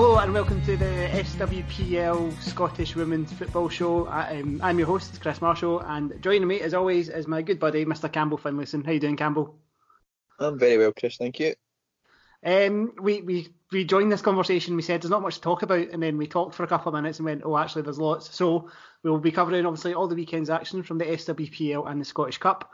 Hello and welcome to the SWPL Scottish Women's Football Show. Um, I'm your host, Chris Marshall, and joining me as always is my good buddy, Mr. Campbell Finlayson. How you doing, Campbell? I'm very well, Chris. Thank you. Um, we, we we joined this conversation. We said there's not much to talk about, and then we talked for a couple of minutes and went, oh, actually, there's lots. So we will be covering obviously all the weekend's action from the SWPL and the Scottish Cup.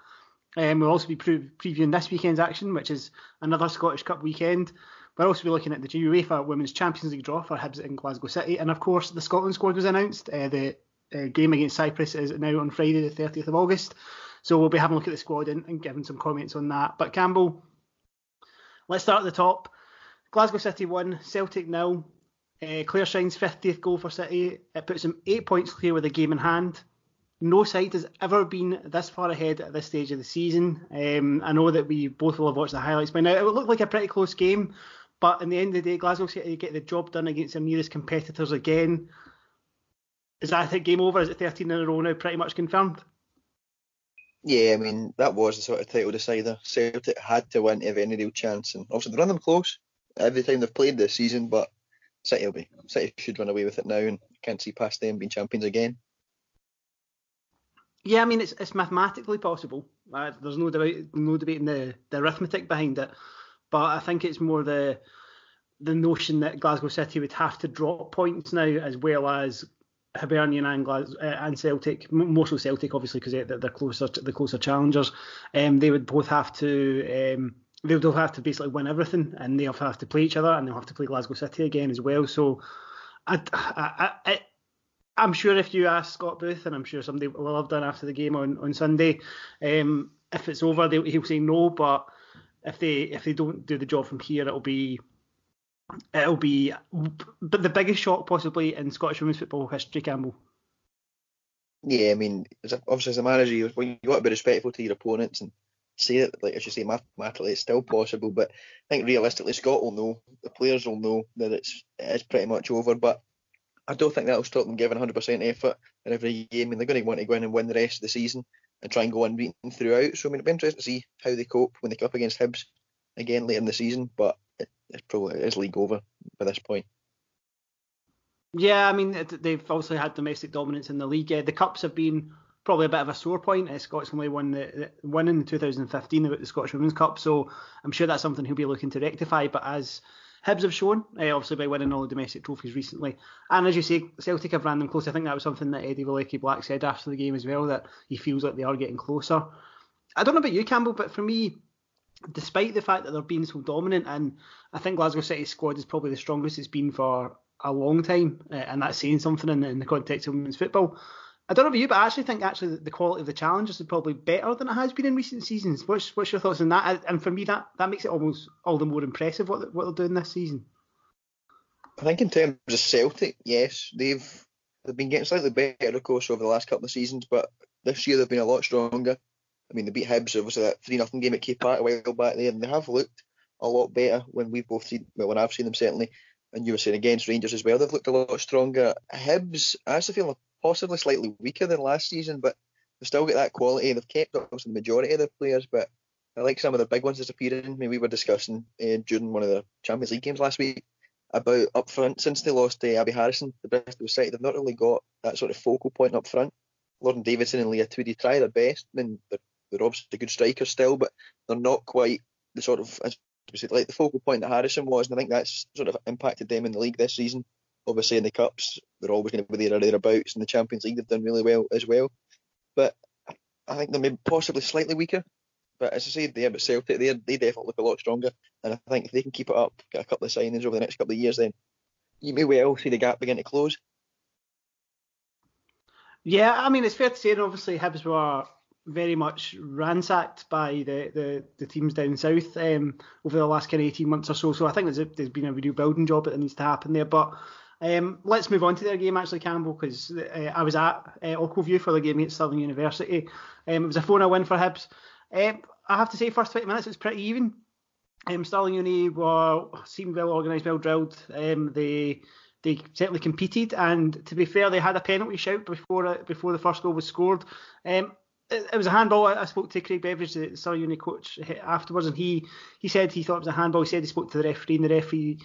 Um, we'll also be pre- previewing this weekend's action, which is another Scottish Cup weekend. We'll also be looking at the UEFA Women's Champions League draw for Hibs in Glasgow City, and of course the Scotland squad was announced. Uh, the uh, game against Cyprus is now on Friday, the 30th of August. So we'll be having a look at the squad and, and giving some comments on that. But Campbell, let's start at the top. Glasgow City won, Celtic nil. Uh, Shine's 50th goal for City. It puts them eight points clear with a game in hand. No side has ever been this far ahead at this stage of the season. Um, I know that we both will have watched the highlights by now. It looked like a pretty close game, but in the end of the day, Glasgow City get the job done against their nearest competitors again. Is that think game over? Is it 13 in a row now? Pretty much confirmed. Yeah, I mean that was the sort of title decider. Celtic had to win to have any real chance, and obviously they run them close every time they've played this season. But City will be City should run away with it now, and can't see past them being champions again. Yeah, I mean it's it's mathematically possible. Uh, there's no debate, no debating the the arithmetic behind it. But I think it's more the the notion that Glasgow City would have to drop points now, as well as Hibernian and, Glas- uh, and Celtic, more so Celtic obviously because they're, they're closer to the closer challengers. Um, they would both have to um, they would have to basically win everything, and they'll have to play each other, and they'll have to play Glasgow City again as well. So, I, I, I, I'm sure if you ask Scott Booth, and I'm sure somebody will have done after the game on on Sunday, um, if it's over, he'll say no, but if they if they don't do the job from here, it'll be it'll be but the biggest shock possibly in Scottish women's football history, Campbell. Yeah, I mean, obviously as a manager, you, you want to be respectful to your opponents and say that, like as you say, mathematically it's still possible. But I think realistically, Scott will know, the players will know that it's it's pretty much over. But I don't think that'll stop them giving 100% effort in every game. Mean, they're going to want to go in and win the rest of the season and try and go unbeaten throughout. So I mean, it'll be interesting to see how they cope when they come up against Hibs again later in the season. But it, it's probably is league over by this point. Yeah, I mean they've obviously had domestic dominance in the league. the cups have been probably a bit of a sore point. Uh, Scots only won the, the in 2015 about the Scottish Women's Cup, so I'm sure that's something he'll be looking to rectify. But as Hibs have shown, uh, obviously by winning all the domestic trophies recently. And as you say, Celtic have ran them close. I think that was something that Eddie Wolecki-Black said after the game as well, that he feels like they are getting closer. I don't know about you, Campbell, but for me, despite the fact that they're being so dominant, and I think Glasgow City's squad is probably the strongest it's been for a long time, uh, and that's saying something in in the context of women's football. I don't know about you, but I actually think actually the quality of the challenges is probably better than it has been in recent seasons. What's what's your thoughts on that? And for me, that that makes it almost all the more impressive what what they're doing this season. I think in terms of Celtic, yes, they've they've been getting slightly better, of course, over the last couple of seasons, but this year they've been a lot stronger. I mean, they beat Hibs, obviously that three nothing game at K Park a while back there, and they have looked a lot better when we've both seen, well, when I've seen them certainly, and you were saying against Rangers as well, they've looked a lot stronger. Hibs, I actually feel possibly slightly weaker than last season, but they've still got that quality. They've kept obviously the majority of their players, but I like some of the big ones disappearing. I mean, we were discussing uh, during one of the Champions League games last week about up front since they lost to uh, Abi Harrison, the Bristol side, they've not really got that sort of focal point up front. Lauren Davidson and Leah Tweedy try their best. I mean, they're, they're obviously good strikers still, but they're not quite the sort of like the focal point that Harrison was, and I think that's sort of impacted them in the league this season obviously in the cups they're always going to be there or thereabouts. In the Champions League they've done really well as well, but I think they're maybe possibly slightly weaker. But as I said, yeah, but Celtic they they definitely look a lot stronger, and I think if they can keep it up, get a couple of signings over the next couple of years, then you may well see the gap begin to close. Yeah, I mean it's fair to say, and obviously Hibs were very much ransacked by the, the, the teams down south um, over the last kind of 18 months or so. So I think there's, a, there's been a real building job that needs to happen there. But um, let's move on to their game, actually, Campbell, because uh, I was at uh, for the game against Stirling University. Um, it was a 4 0 win for Hibs. Um, I have to say, first 20 minutes, it was pretty even. Um, Stirling Uni were, seemed well organised, well drilled. Um, they they certainly competed, and to be fair, they had a penalty shout before uh, before the first goal was scored. Um, it, it was a handball. I, I spoke to Craig Beveridge, the Stirling Uni coach, afterwards, and he he said he thought it was a handball. He said he spoke to the referee, and the referee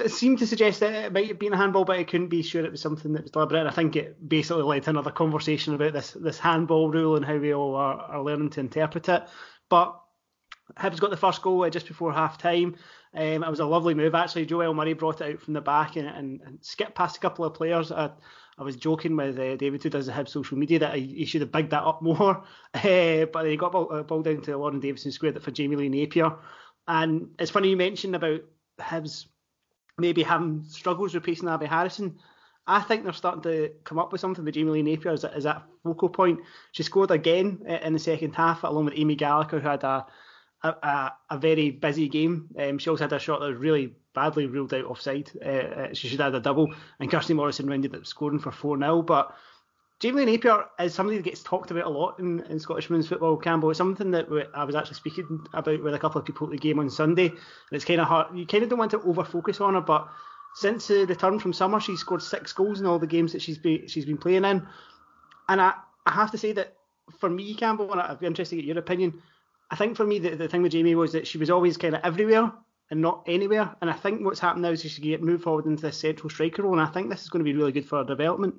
it seemed to suggest that it might have been a handball, but I couldn't be sure it was something that was deliberate. I think it basically led to another conversation about this this handball rule and how we all are, are learning to interpret it. But Hibs got the first goal uh, just before half time. Um, it was a lovely move actually. Joelle Murray brought it out from the back and, and, and skipped past a couple of players. I, I was joking with uh, David, who does the Hibs social media, that he, he should have bigged that up more. Uh, but he got ball, uh, ball down to Lauren Davidson squared it for Jamie Lee Napier. And it's funny you mentioned about Hibs maybe having struggles replacing Abi Harrison. I think they're starting to come up with something with Jamie Lee Napier as, as that focal point. She scored again in the second half, along with Amy Gallacher, who had a a, a, very busy game. Um, she also had a shot that was really badly ruled out offside. Uh, she should have had a double, and Kirsty Morrison rounded up scoring for 4 0. But Jamie Napier is somebody that gets talked about a lot in, in Scottish women's football, Campbell. It's something that I was actually speaking about with a couple of people at the game on Sunday. And it's kind of hard. You kind of don't want to over focus on her, but since the return from summer, she's scored six goals in all the games that she's be, she's been playing in. And I, I have to say that for me, Campbell, and I'd be interested to get your opinion, I think for me, the, the thing with Jamie was that she was always kind of everywhere and not anywhere. And I think what's happened now is she get moved forward into this central striker role, and I think this is going to be really good for her development.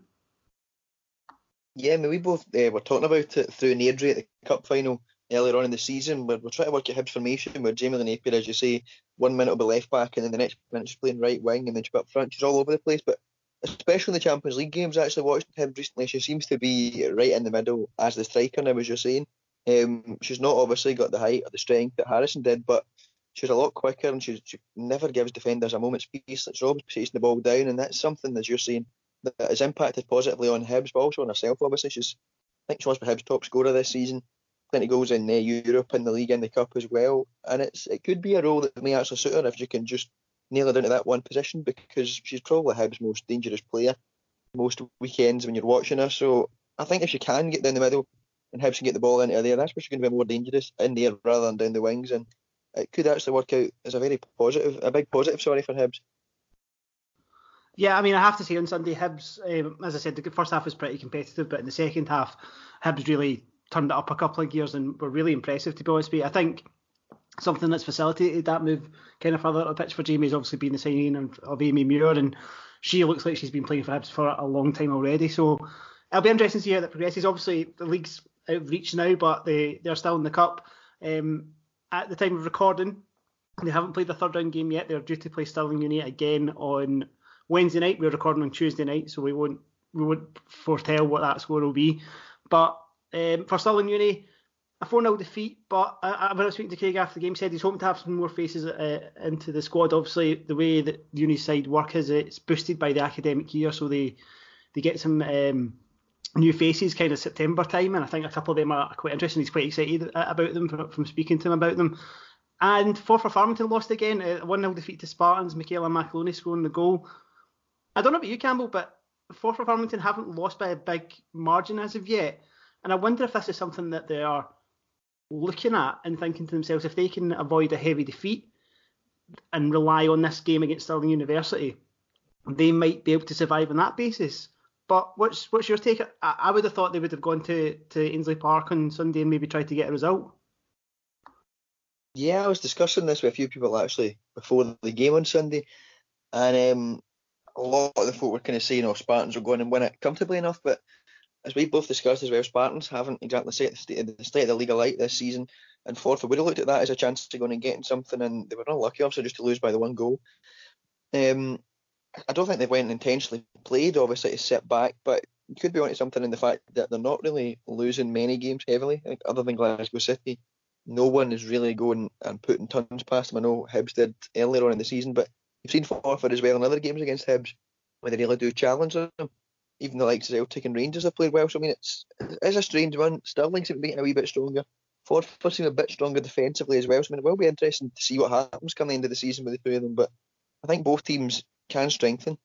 Yeah, I mean, we both uh, were talking about it through Airdrie at the cup final earlier on in the season. We're, we're trying to work at Hibs formation where Jamie Napier, as you say, one minute will be left back, and then the next minute she's playing right wing, and then she's up front. She's all over the place, but especially in the Champions League games, I actually watched him recently. She seems to be right in the middle as the striker now, as you're saying. Um, she's not obviously got the height or the strength that Harrison did, but she's a lot quicker and she, never gives defenders a moment's peace. She's always chasing the ball down, and that's something as you're saying that has impacted positively on Hibs, but also on herself. Obviously, she's I think she was Hibs' top scorer this season. Plenty of goals in uh, Europe and the league and the cup as well, and it's it could be a role that may actually suit her if you can just nail her down to that one position because she's probably Hibs' most dangerous player most weekends when you're watching her. So I think if she can get down the middle, and Hibs can get the ball into there, that's where she's going to be more dangerous in there rather than down the wings. And it could actually work out as a very positive, a big positive, sorry, for Hibs. Yeah, I mean, I have to say on Sunday, Hibs, um, as I said, the first half was pretty competitive, but in the second half, Hibs really turned it up a couple of gears and were really impressive, to be honest with you. I think something that's facilitated that move kind of further up the pitch for Jamie has obviously been the signing of, of Amy Muir, and she looks like she's been playing for Hibs for a long time already. So it'll be interesting to see how that progresses. Obviously, the league's out of reach now, but they they're still in the cup. Um, at the time of recording, they haven't played the third round game yet. They're due to play Stirling Uni again on Wednesday night. We're recording on Tuesday night, so we won't we won't foretell what that score will be. But um, for Stirling Uni, a 4 0 defeat. But I, when I was speaking to Craig after the game, said he's hoping to have some more faces uh, into the squad. Obviously, the way that uni side work is it's boosted by the academic year, so they they get some um, new faces kind of September time, and I think a couple of them are quite interesting. He's quite excited about them from, from speaking to him about them. And Forfar Farmington lost again, a 1 0 defeat to Spartans, Michaela McAlonie scoring the goal. I don't know about you, Campbell, but Forfar Farmington haven't lost by a big margin as of yet. And I wonder if this is something that they are looking at and thinking to themselves if they can avoid a heavy defeat and rely on this game against Stirling University, they might be able to survive on that basis. But what's what's your take? I, I would have thought they would have gone to, to Ainslie Park on Sunday and maybe tried to get a result. Yeah, I was discussing this with a few people actually before the game on Sunday, and um, a lot of the folk were kind of saying, "Oh, Spartans are going in and win it comfortably enough." But as we both discussed as well, Spartans haven't exactly set the state, the state of the league alight this season, and Forfar would have looked at that as a chance to go and getting something, and they were unlucky, lucky, obviously, just to lose by the one goal. Um, I don't think they went intentionally played, obviously, to sit back, but you could be onto something in the fact that they're not really losing many games heavily, other than Glasgow City. No one is really going and putting tons past them. I know Hibs did earlier on in the season, but you've seen Forfar as well in other games against Hibs where they really do challenge them. Even the likes of Celtic and Rangers have played well. So I mean, it's it's a strange one. Stirling seem to be a wee bit stronger. Forfar seem a bit stronger defensively as well. So I mean, it will be interesting to see what happens come the end of the season with the two of them. But I think both teams can strengthen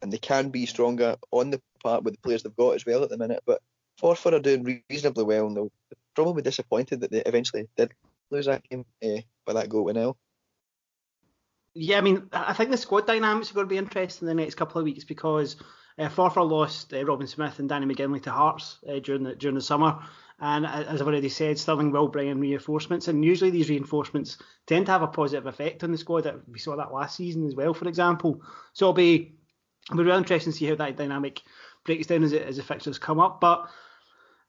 and they can be stronger on the part with the players they've got as well at the minute. But Forfar are doing reasonably well and they'll probably disappointed that they eventually did lose that game uh, by that goal to nil. Yeah, I mean, I think the squad dynamics are going to be interesting in the next couple of weeks because uh, Forfar lost uh, Robin Smith and Danny McGinley to Hearts uh, during the during the summer, And as I've already said, Stirling will bring in reinforcements, and usually these reinforcements tend to have a positive effect on the squad. We saw that last season as well, for example. So it'll be, it'll be really interesting to see how that dynamic breaks down as, it, as the fixtures come up. But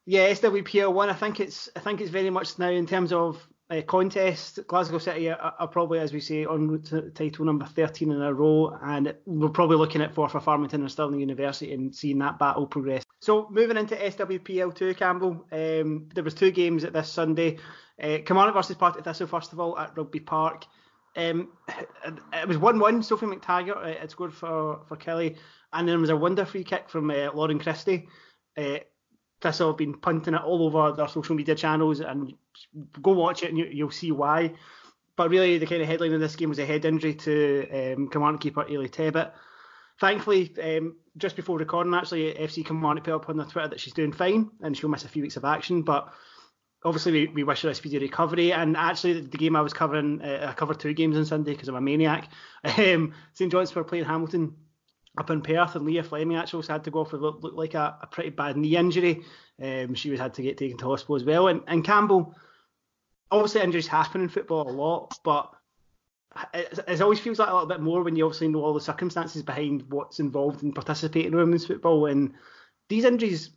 yeah, SWPL one, I think it's I think it's very much now in terms of uh, contest. Glasgow City are, are, probably, as we say, on route to title number 13 in a row, and we're probably looking at Forfar Farmington and Stirling University and seeing that battle progress. So moving into SWPL 2, Campbell, um, there was two games at this Sunday. Uh, versus Partick Thistle, first of all, at Rugby Park. Um, it was 1-1. Sophie McTaggart uh, had scored for, for Killie, and then there was a wonder free kick from uh, Lauren Christie. Uh, Thistle have been punting it all over their social media channels, and go watch it and you, will see why. But really, the kind of headline of this game was a head injury to um, Kilmarnock keeper Ailey Tebbit. Thankfully, um, just before recording, actually, FC Kilmarnock put up on their Twitter that she's doing fine and she'll miss a few weeks of action. But obviously, we, we wish her a speedy recovery. And actually, the game I was covering, uh, I covered two games on Sunday because I'm a maniac. Um, St John's were playing Hamilton up in Perth, and Leah Fleming actually had to go off with what looked like a, a pretty bad knee injury. Um, she was had to get taken to hospital as well. And, and Campbell, obviously injuries happen in football a lot, but it, it, always feels like a little bit more when you obviously know all the circumstances behind what's involved in participating in women's football. And these injuries,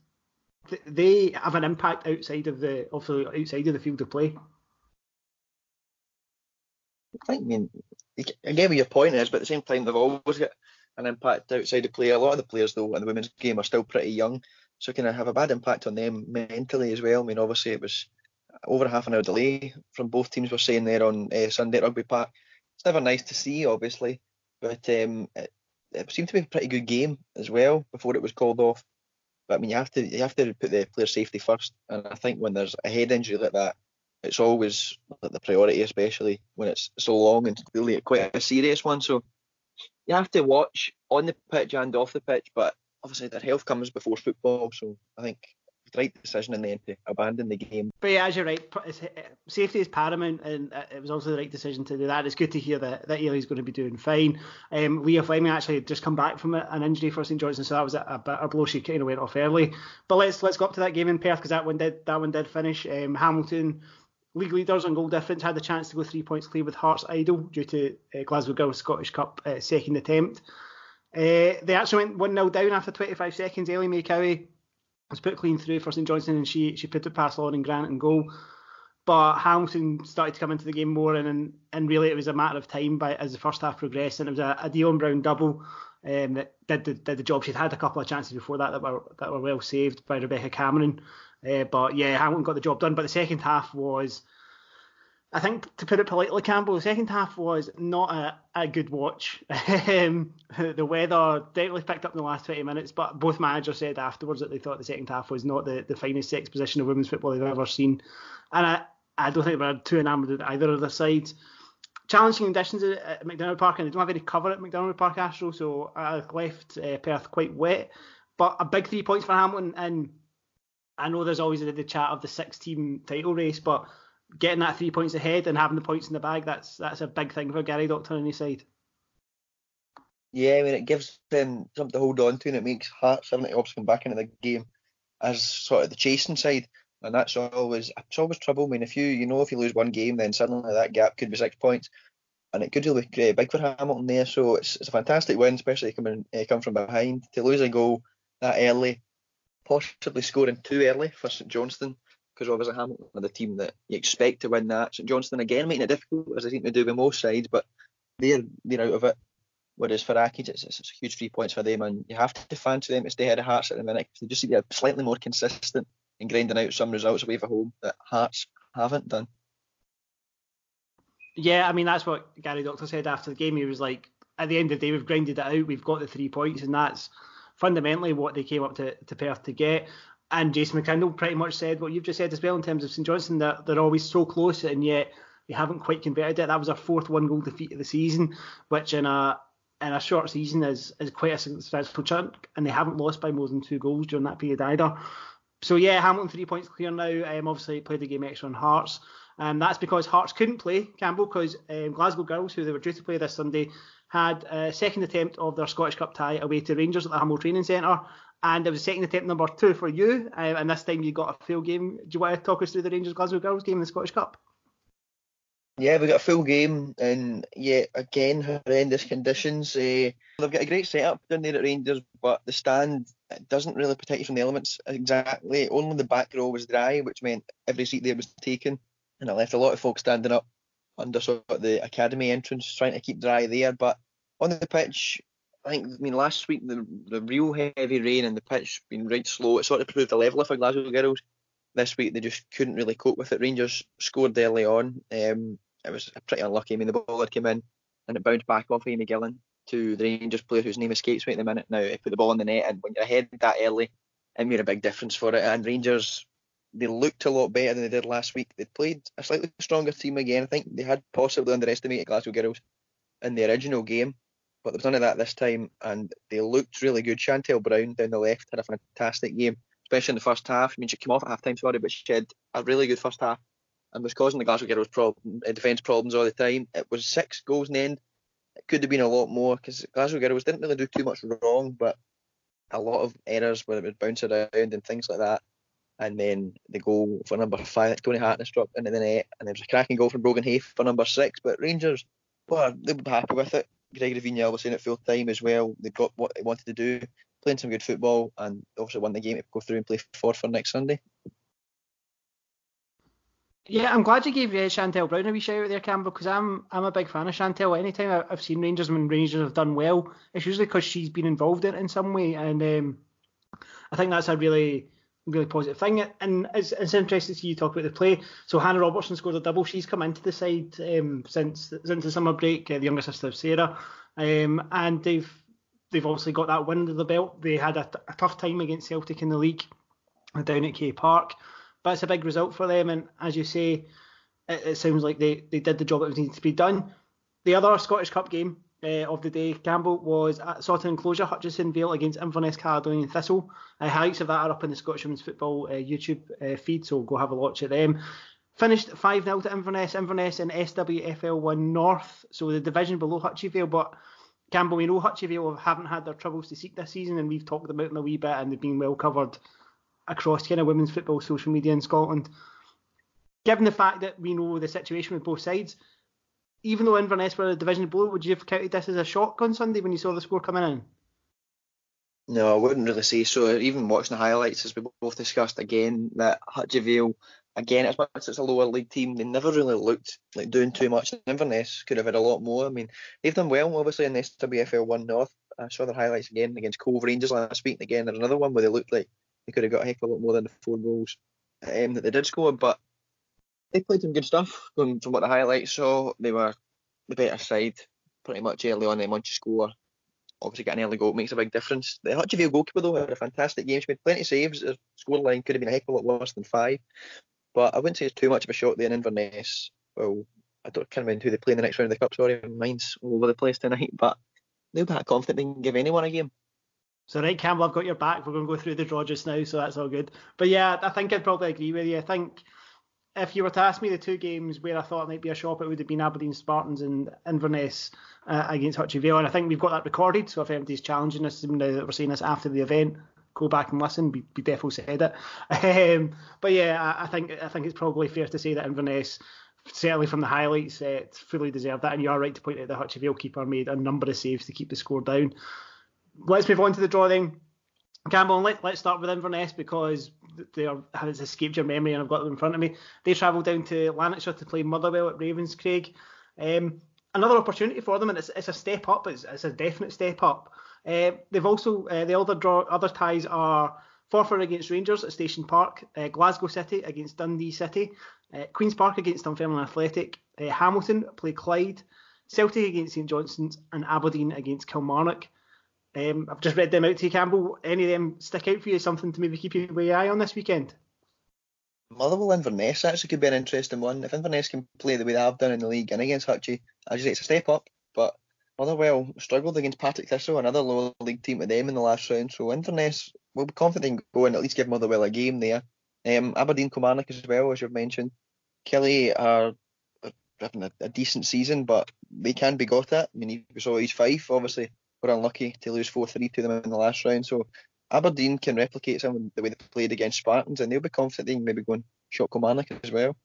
they have an impact outside of the obviously outside of the field of play. I mean, I get your point is, but at the same time, they've always got an impact outside the play. A lot of the players, though, in the women's game are still pretty young, so can have a bad impact on them mentally as well. I mean, obviously, it was over half an hour delay from both teams were saying there on uh, Sunday at Rugby Park. It's never nice to see, obviously, but um, it, it, seemed to be a pretty good game as well before it was called off. But I mean, you have to you have to put the player safety first, and I think when there's a head injury like that, it's always the priority, especially when it's so long and clearly quite a serious one. So you have to watch on the pitch and off the pitch, but obviously their health comes before football. So I think the right decision in the end to abandon the game. But yeah, as you're right, safety is paramount, and it was also the right decision to do that. It's good to hear that that Ailey's going to be doing fine. Um, Leah Fleming actually just come back from an injury for St Johnstone, so that was a, a, a blow. She kind of went off early. But let's let's go up to that game in Perth because that one did that one did finish. Um, Hamilton. League leaders on goal difference had the chance to go three points clear with Hearts idle due to uh, Glasgow Girls Scottish Cup uh, second attempt. Uh, they actually went 1 0 down after 25 seconds. Ellie Cowie was put clean through for St Johnstone and she she put it past Lauren Grant and goal. But Hamilton started to come into the game more, and and really it was a matter of time by as the first half progressed, and it was a, a Dion Brown double um, that did the, did the job. She'd had a couple of chances before that that were that were well saved by Rebecca Cameron. Uh, but yeah, Hamilton got the job done. But the second half was I think, to put it politely, Campbell, the second half was not a, a good watch. Um, the weather definitely picked up in the last 20 minutes, but both managers said afterwards that they thought the second half was not the, the finest exposition of women's football they've ever seen. And I, I don't think were too enamoured with either of their sides. Challenging conditions at McDiarmid Park, and they don't have any cover at McDiarmid Park Astro, so I left uh, Perth quite wet. But a big three points for Hamilton, and I know there's always the, chat of the six team title race, but getting that three points ahead and having the points in the bag, that's that's a big thing for Gary Doctor on his side. Yeah, I mean it gives them something to hold on to and it makes Hearts having to come back into the game as sort of the chasing side. And that's always it's always trouble. I mean if you you know if you lose one game then suddenly that gap could be six points. And it could really be big for Hamilton there. So it's, it's a fantastic win, especially coming uh, come from behind. To lose a goal that early, possibly scoring too early for St Johnstone because obviously Hamilton are the team that you expect to win that. St Johnstone again making it difficult as they seem to do with most sides, but they're they're out of it. Whereas for Accies, it's, it's huge three points for them, and you have to fancy them to stay ahead of Hearts at the minute. They just seem to be slightly more consistent in grinding out some results away from home that Hearts haven't done. Yeah, I mean that's what Gary Doctor said after the game. He was like, at the end of the day, we've grinded it out. We've got the three points, and that's fundamentally what they came up to, to Perth to get and Jason McCandle pretty much said what you've just said as well in terms of St Johnstone that they're always so close and yet they haven't quite converted it. That was our fourth one goal defeat of the season, which in a in a short season is is quite a substantial chunk, and they haven't lost by more than two goals during that period either. So yeah, Hamilton three points clear now. Um, obviously played the game extra on Hearts. And um, that's because Hearts couldn't play Campbell because um, Glasgow Girls, who they were due to play this Sunday, had a second attempt of their Scottish Cup tie away to Rangers at the Hummel Training Centre and it was second attempt number two for you, uh, and this time you got a full game. Do you want to talk us through the Rangers Glasgow Girls game in the Scottish Cup? Yeah, we got a full game, and yeah, again horrendous conditions. Uh, they've got a great setup down there at Rangers, but the stand doesn't really protect you from the elements exactly. Only the back row was dry, which meant every seat there was taken, and it left a lot of folks standing up under sort of the academy entrance, trying to keep dry there. But on the pitch, I think, I mean, last week the, the real heavy rain and the pitch being right slow, it sort of proved the level for Glasgow Girls. This week they just couldn't really cope with it. Rangers scored early on. Um, it was pretty unlucky. I mean, the ball had come in and it bounced back off Amy Gillan to the Rangers player whose name escapes me at the minute now. He put the ball in the net, and when you're ahead that early, it made a big difference for it. And Rangers, they looked a lot better than they did last week. They played a slightly stronger team again. I think they had possibly underestimated Glasgow Girls in the original game but there was none of that this time, and they looked really good. Chantel Brown down the left had a fantastic game, especially in the first half. I mean, she came off at half time, sorry, but she had a really good first half and was causing the Glasgow Girls problem, uh, defence problems all the time. It was six goals in the end. It could have been a lot more because Glasgow Girls didn't really do too much wrong, but a lot of errors where it would bounce around and things like that. And then the goal for number five, Tony Hartness dropped into the net, and there was a cracking goal from Brogan Hayes for number six. But Rangers, well, they were happy with it. Gregory Vignal was in at full time as well. They got what they wanted to do, playing some good football, and obviously won the game to go through and play Forfar next Sunday. Yeah, I'm glad you gave uh, Chantel Brown a wee shout out there, Campbell, because I'm I'm a big fan of Chantel. Anytime I've seen Rangers when Rangers have done well, it's usually because she's been involved in it in some way, and um, I think that's a really really positive thing. And it's, it's interesting to see you talk about the play. So Hannah Robertson scored a double. She's come into the side um, since since the summer break. Uh, the younger sister of Sarah, um, and they've they've obviously got that win under the belt. They had a, a tough time against Celtic in the league down at K Park, but it's a big result for them. And as you say, it, it sounds like they, they did the job that was needed to be done. The other Scottish Cup game uh, of the day, Campbell, was at Saughton Enclosure, Hutchison Vale against Inverness Caledonian Thistle. Uh, highlights of that are up in the Scottish Women's Football uh, YouTube uh, feed, so go have a watch at them. Finished 5 0 to Inverness. Inverness in SWFL 1 North, so the division below Hutchie Vale. But Campbell, we know Hutchie Vale haven't had their troubles to seek this season, and we've talked about them a wee bit, and they've been well covered across kind of women's football social media in Scotland. Given the fact that we know the situation with both sides, even though Inverness were a division below, would you have counted this as a shock on Sunday when you saw the score coming in? No, I wouldn't really say so. Even watching the highlights, as we both discussed again, that Hutchie again, as much as it's a lower league team, they never really looked like doing too much. Inverness could have had a lot more. I mean, they've done well, obviously, in the SWFL 1 North. I saw their highlights again against Cove Rangers last week, and again, there's another one where they looked like they could have got a heck of a lot more than the four goals um, that they did score. But they played some good stuff from, from what the highlights saw. They were the better side pretty much early on. Then once you score, obviously getting an early goal makes a big difference. The Hutchie goalkeeper though had a fantastic game. She made plenty of saves. Her scoreline could have been a heck of a lot worse than five. But I wouldn't say it's too much of a shock there in Inverness. Well, I don't can't remember who they play in the next round of the cup. Sorry, mine's all over the place tonight. But they'll be that confident they can give anyone a game. So right, Campbell, I've got your back. We're going to go through the draw just now, so that's all good. But yeah, I think I'd probably agree with you. I think if you were to ask me the two games where I thought it might be a shop, it would have been Aberdeen Spartans and Inverness uh, against Hutchie Vale. And I think we've got that recorded. So if anybody's challenging us we're seeing this after the event, go back and listen. We, we definitely said it. Um, but yeah, I, I, think I think it's probably fair to say that Inverness, certainly from the highlights, uh, fully deserved that. And you are right to point out the Hutchie Vale keeper made a number of saves to keep the score down. Let's move on to the draw then. Campbell, let, let's start with Inverness because they are, escaped your memory and I've got them in front of me. They travelled down to Lanarkshire to play Motherwell at Ravenscraig. Um, another opportunity for them, and it's, it's a step up. It's, it's a definite step up. Uh, they've also uh, the other draw, other ties are Forfar against Rangers at Station Park, uh, Glasgow City against Dundee City, uh, Queens Park against Dunfermline Athletic, uh, Hamilton play Clyde, Celtic against St Johnstone's, and Aberdeen against Kilmarnock. Um, I've just read them out to you, Campbell. Any of them stick out for you? Something to maybe keep your eye on this weekend? Motherwell Inverness actually could be an interesting one. If Inverness can play the way they have done in the league and against Hutchie, you say, it's a step up. But Motherwell struggled against Partick Thistle, another lower league team with them in the last round. So Inverness will be confident in going and at least give Motherwell a game there. Um, Aberdeen Kilmarnock as well, as you've mentioned. Killie are having a, a, decent season, but they can be got at. I mean, you saw East Fife, obviously, were unlucky to lose 4 3 to them in the last round. So Aberdeen can replicate some of the way they played against Spartans, and they'll be confident they can maybe go and shot Kilmarnock as well.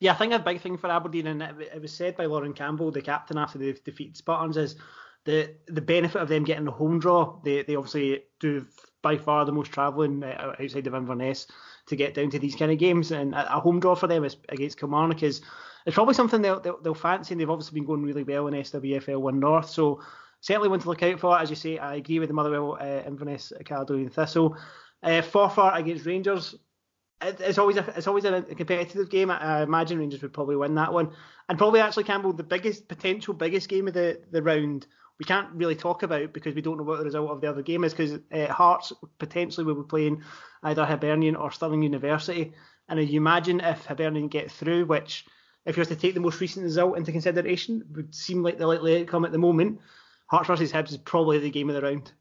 Yeah, I think a big thing for Aberdeen, and it, it was said by Lauren Campbell, the captain after they defeated Spartans, is the the benefit of them getting the home draw. They they obviously do by far the most travelling uh, outside of Inverness to get down to these kind of games, and a, a home draw for them is, against Kilmarnock is is probably something they'll, they'll, they'll fancy. And they've obviously been going really well in SWFL One North, so certainly one to look out for. As you say, I agree with the Motherwell, uh, Inverness, Caledonian Thistle. Uh, Forfar against Rangers it's always a it's always a competitive game. I imagine Rangers would probably win that one, and probably actually Campbell the biggest potential biggest game of the the round. We can't really talk about because we don't know what the result of the other game is because uh, Hearts potentially will be playing either Hibernian or Stirling University, and you imagine if Hibernian get through, which if you were to take the most recent result into consideration would seem like the likely outcome at the moment. Hearts versus Hibs is probably the game of the round.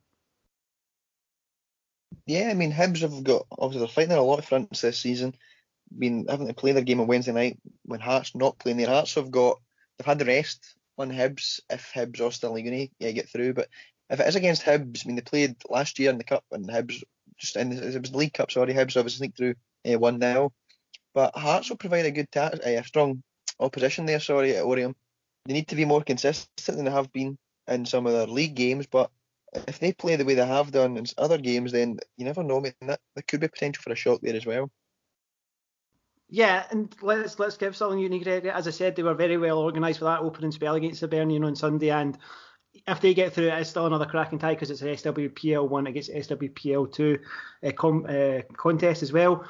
Yeah, I mean Hibs have got obviously they're fighting a lot of fronts this season. Been having to play their game on Wednesday night when Hearts not playing their Hearts have got they've had the rest on Hibs if Hibs or Uni yeah get through. But if it is against Hibs, I mean they played last year in the cup and Hibs just in the, it was the League Cup. Sorry, Hibs obviously sneaked through uh, one 0 But Hearts will provide a good ta- uh, a strong opposition there. Sorry at Oriam. They need to be more consistent than they have been in some of their league games, but if they play the way they have done in other games, then you never know. I mean, that there could be potential for a shock there as well. Yeah, and let's let's give Stirling Uni credit. As I said, they were very well organised for that opening spell against the Hibernian on Sunday, and if they get through, it's still another cracking tie because it's an SWPL one against SWPL two uh, com, uh, contest as well.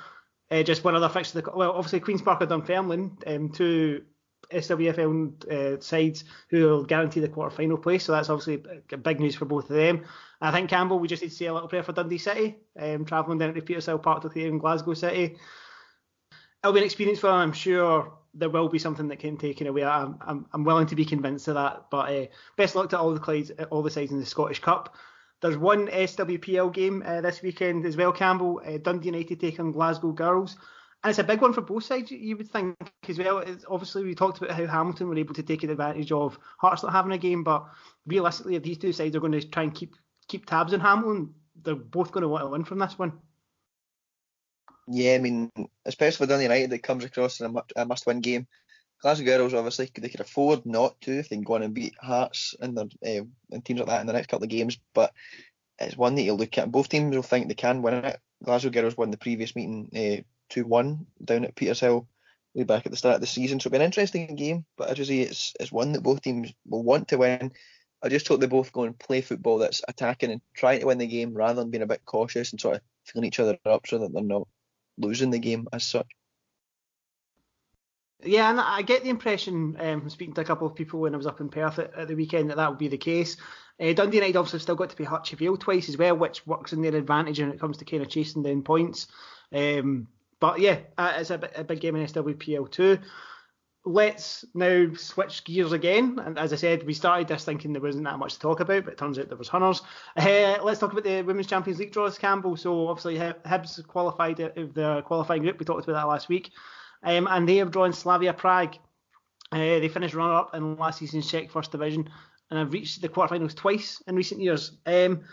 Uh, just one other fixture. Well, obviously Queens Park are Dunfermline, um, two SWFL uh, sides who will guarantee the quarter final place. So that's obviously big news for both of them. I think Campbell, we just need to say a little prayer for Dundee City, um, travelling down to Petershill Park to play in Glasgow City. It'll be an experience for. I'm sure there will be something that can taken away. I'm, I'm, I'm willing to be convinced of that. But uh, best luck to all the sides, all the sides in the Scottish Cup. There's one SWPL game uh, this weekend as well, Campbell. Uh, Dundee United take on Glasgow Girls. And it's a big one for both sides, you would think as well. It's obviously, we talked about how Hamilton were able to take advantage of Hearts not having a game, but realistically, if these two sides are going to try and keep keep tabs on Hamilton, they're both going to want to win from this one. Yeah, I mean, especially for Dundee United, it comes across in a must-win game. Glasgow Girls, obviously, they could afford not to if they can go on and beat Hearts and their uh, and teams like that in the next couple of games. But it's one that you look at. Both teams will think they can win it. Glasgow Girls won the previous meeting 2 1 down at Petershill way back at the start of the season. So it'll be an interesting game, but as you say, it's, it's one that both teams will want to win. I just hope they both go and play football that's attacking and trying to win the game rather than being a bit cautious and sort of filling each other up so that they're not losing the game as such. Yeah, and I get the impression um, from speaking to a couple of people when I was up in Perth at, at the weekend that that would be the case. Uh, Dundee United obviously still got to play Hutchie Vale twice as well, which works in their advantage when it comes to kind of chasing down points. Um, but yeah, uh, it's a, a big game in SWPL too. Let's now switch gears again. And as I said, we started this thinking there wasn't that much to talk about, but it turns out there was hunters. Uh, let's talk about the Women's Champions League draws, Campbell. So obviously Hibs qualified of the qualifying group. We talked about that last week. Um, and they have drawn Slavia Prague. Uh, they finished runner-up in last season's Czech First Division and have reached the quarterfinals twice in recent years. Um,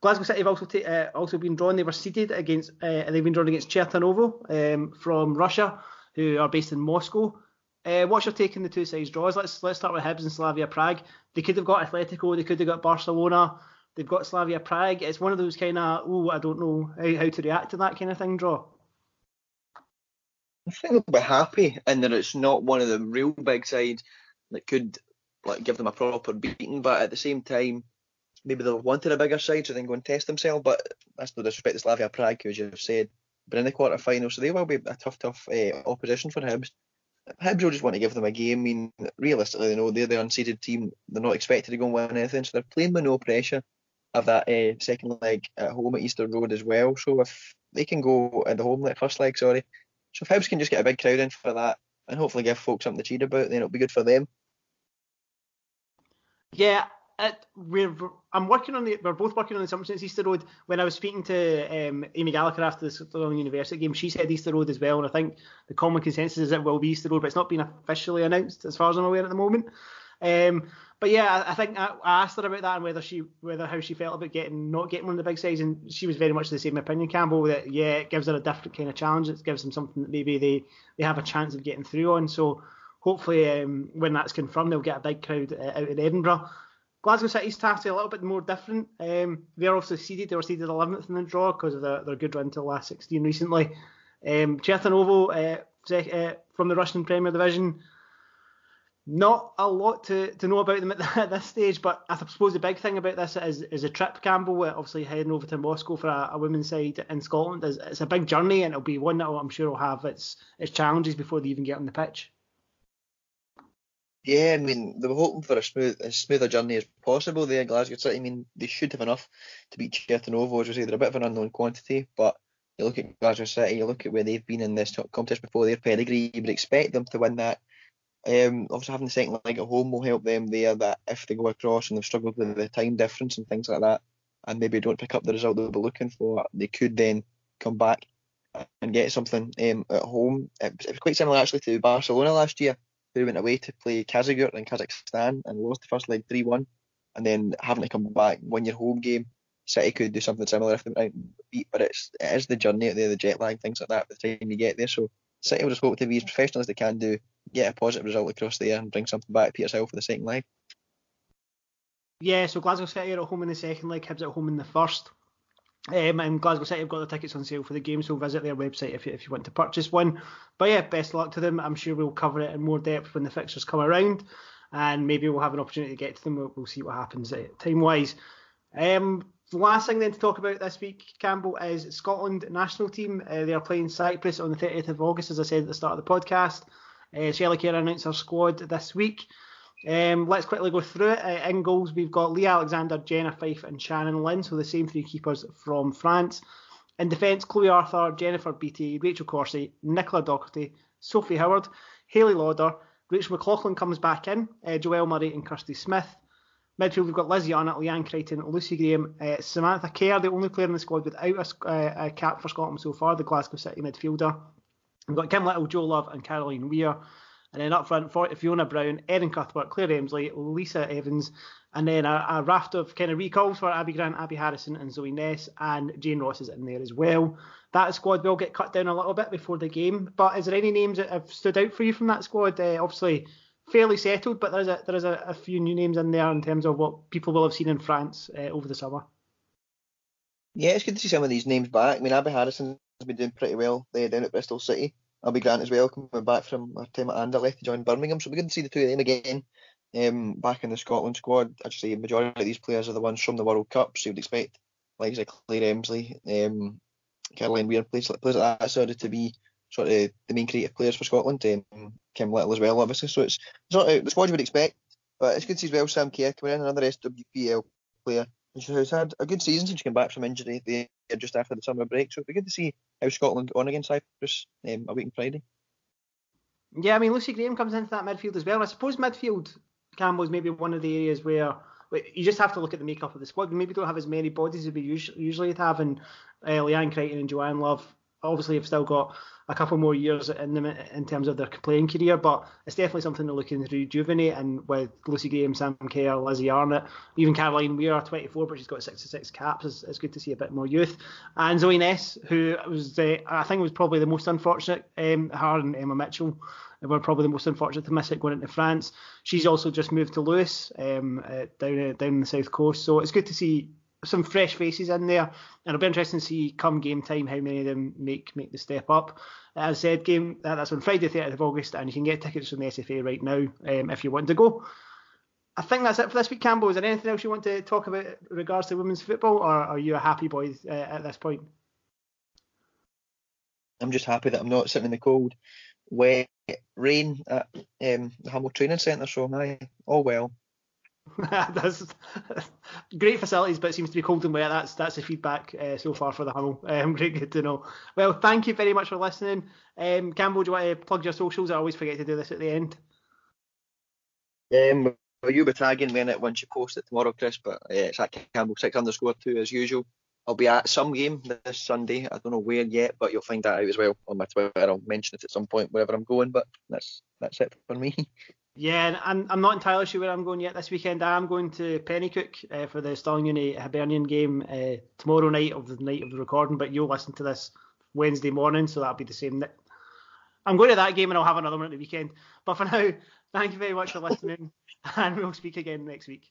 Glasgow City have also uh, also been drawn. They were seeded against. Uh, they've been drawn against Chertanovo um, from Russia, who are based in Moscow. Uh, what's your take on the two sides draws? Let's let's start with Hibs and Slavia Prague. They could have got Atletico. They could have got Barcelona. They've got Slavia Prague. It's one of those kind of oh I don't know how, how to react to that kind of thing draw. I think they'll be happy in that it's not one of the real big sides that could like give them a proper beating, but at the same time maybe they'll wanted a bigger side so they can go and test themselves. But that's no disrespect to Slavia Prague, who, as you've said, but in the quarter final, so they will be a tough, tough uh, opposition for Hibs. Hibs will just want to give them a game. I mean, realistically, they know they're the unseeded team. They're not expected to go and win anything, so they're playing with no pressure of that uh, second leg at home at Easter Road as well. So if they can go at the home leg, first leg, sorry. So if Hibs can just get a big crowd in for that and hopefully give folks something to cheer about, then it'll be good for them. Yeah, it, we're I'm working on the we're both working on the assumption it's Easter Road. When I was speaking to um, Amy Gallacher after the Stirling University game, she said Easter Road as well, and I think the common consensus is it will be Easter Road, but it's not been officially announced as far as I'm aware at the moment. Um, but yeah, I, think I, I, asked her about that and whether she whether how she felt about getting not getting one of the big sides, and she was very much the same opinion, Campbell. That yeah, it gives her a different kind of challenge. It gives them something that maybe they they have a chance of getting through on. So hopefully, um, when that's confirmed, they'll get a big crowd uh, out in Edinburgh. Glasgow City's task a little bit more different. Um, they're obviously seeded. They were seeded 11th in the draw because of their, their good run to the last 16 recently. Um, uh, uh, from the Russian Premier Division not a lot to, to know about them at, this stage, but I suppose the big thing about this is, is a trip, Campbell, obviously heading over to Moscow for a, a women's side in Scotland. Is, it's a big journey and it'll be one that I'm sure will have its, its challenges before they even get on the pitch. Yeah, I mean, they were hoping for a smooth, as smooth a journey as possible there, Glasgow City. I mean, they should have enough to beat Chertanovo, as you say, they're a bit of an unknown quantity, but you look at Glasgow City, you look at where they've been in this contest before, their pedigree, you would expect them to win that um, obviously, having the second leg at home will help them there. That if they go across and they've struggled with the time difference and things like that, and maybe don't pick up the result they'll be looking for, they could then come back and get something um, at home. It was, quite similar actually to Barcelona last year, who went away to play Kazygurt in Kazakhstan and lost the first leg 3 1, and then having to come back, win your home game. City could do something similar if they went beat, but it's it is the journey out there, the jet lag, things like that. By the time you get there, so City will just hope to be as professional as they can do, get a positive result across there, and bring something back to Petershill for the second leg. Yeah, so Glasgow City are at home in the second leg, Hibs at home in the first. Um, and Glasgow City have got the tickets on sale for the game, so visit their website if you, if you want to purchase one. But yeah, best luck to them. I'm sure we'll cover it in more depth when the fixtures come around, and maybe we'll have an opportunity to get to them. We'll, we'll see what happens uh, time wise. Um, the last thing then to talk about this week, Campbell, is Scotland national team. Uh, they are playing Cyprus on the 30th of August, as I said at the start of the podcast. Uh, Shelley Kerr announced her squad this week. Um, let's quickly go through it. Uh, in goals, we've got Lee Alexander, Jenna Fife, and Shannon Lynn, so the same three keepers from France. In defence, Chloe Arthur, Jennifer Beattie, Rachel Corsie, Nicola Docherty, Sophie Howard, Hayley Lauder, Rachel McLauchlan comes back in, uh, Joelle Murray, and Kirsty Smith. Midfield, we've got Lizzie Arnott, Leanne Crichton, Lucy Graham, uh, Samantha Kerr, the only player in the squad without a, uh, a, cap for Scotland so far, the Glasgow City midfielder. We've got Kim Little, Jo Love, and Caroline Weir. And then up front, Fiona Brown, Erin Cuthbert, Claire Emslie, Lisa Evans, and then a, a, raft of kind of recalls for Abbi Grant, Abi Harrison, and Zoe Ness, and Jane Ross is in there as well. That squad will get cut down a little bit before the game, but is there any names that have stood out for you from that squad? Uh, obviously, fairly settled, but there is a there is a, a, few new names in there in terms of what people will have seen in France uh, over the summer. Yeah, it's good to see some of these names back. I mean, Abby Harrison has been doing pretty well there down at Bristol City. Abbi Grant as well coming back from her time at Anderlecht to join Birmingham, so we good to see the two of them again um, back in the Scotland squad. I'd say majority of these players are the ones from the World Cup, so you'd expect like Claire Emslie, um, Caroline Weir, players, players like that sort of to be sort of the main creative players for Scotland. Um, Kim Little as well, obviously. So it's, it's not the squad you would expect, but it's good to see as well Sam Kerr coming in, another SWPL player who's had a good season since she came back from injury there just after the summer break. So it'd be good to see how Scotland on against Cyprus um, a week on Friday. Yeah, I mean Lucy Graham comes into that midfield as well. I suppose midfield Campbell is maybe one of the areas where you just have to look at the makeup of the squad. We maybe don't have as many bodies as we usually, usually have, and uh, Leanne Crichton and Joanne Love obviously have still got a couple more years in them in terms of their playing career, but it's definitely something they're looking to rejuvenate. And with Lucy Graham, Sam Kerr, Lizzie Arnott, even Caroline Weir, 24, but she's got 66 caps. It's, it's good to see a bit more youth. And Zoe Ness, who was, uh, I think, was probably the most unfortunate. Um, her and Emma Mitchell were probably the most unfortunate to miss it going into France. She's also just moved to Lewes um, uh, down uh, down the south coast. So it's good to see some fresh faces in there, and it'll be interesting to see come game time how many of them make make the step up. As I said, game that's on Friday, 30th of August, and you can get tickets from the SFA right now um, if you want to go. I think that's it for this week, Campbell. Is there anything else you want to talk about regards to women's football, or are you a happy boy uh, at this point? I'm just happy that I'm not sitting in the cold, wet rain at um, the Hummel Training Centre, so aye, all well. that's great facilities, but it seems to be cold and wet. That's that's the feedback uh, so far for the Hummel. Um, great, good to know. Well, thank you very much for listening. Um, Campbell, do you want to plug your socials? I always forget to do this at the end. Um, well, you'll be tagging me in it once you post it tomorrow, Chris. But uh, it's at Campbell six underscore two as usual. I'll be at some game this Sunday. I don't know where yet, but you'll find that out as well on my Twitter. I'll mention it at some point wherever I'm going. But that's that's it for me. Yeah, and I'm not entirely sure where I'm going yet this weekend. I am going to Pennycook uh, for the Stirling Uni Hibernian game uh, tomorrow night of the night of the recording, but you'll listen to this Wednesday morning, so that'll be the same. I'm going to that game and I'll have another one at the weekend. But for now, thank you very much for listening, and we'll speak again next week.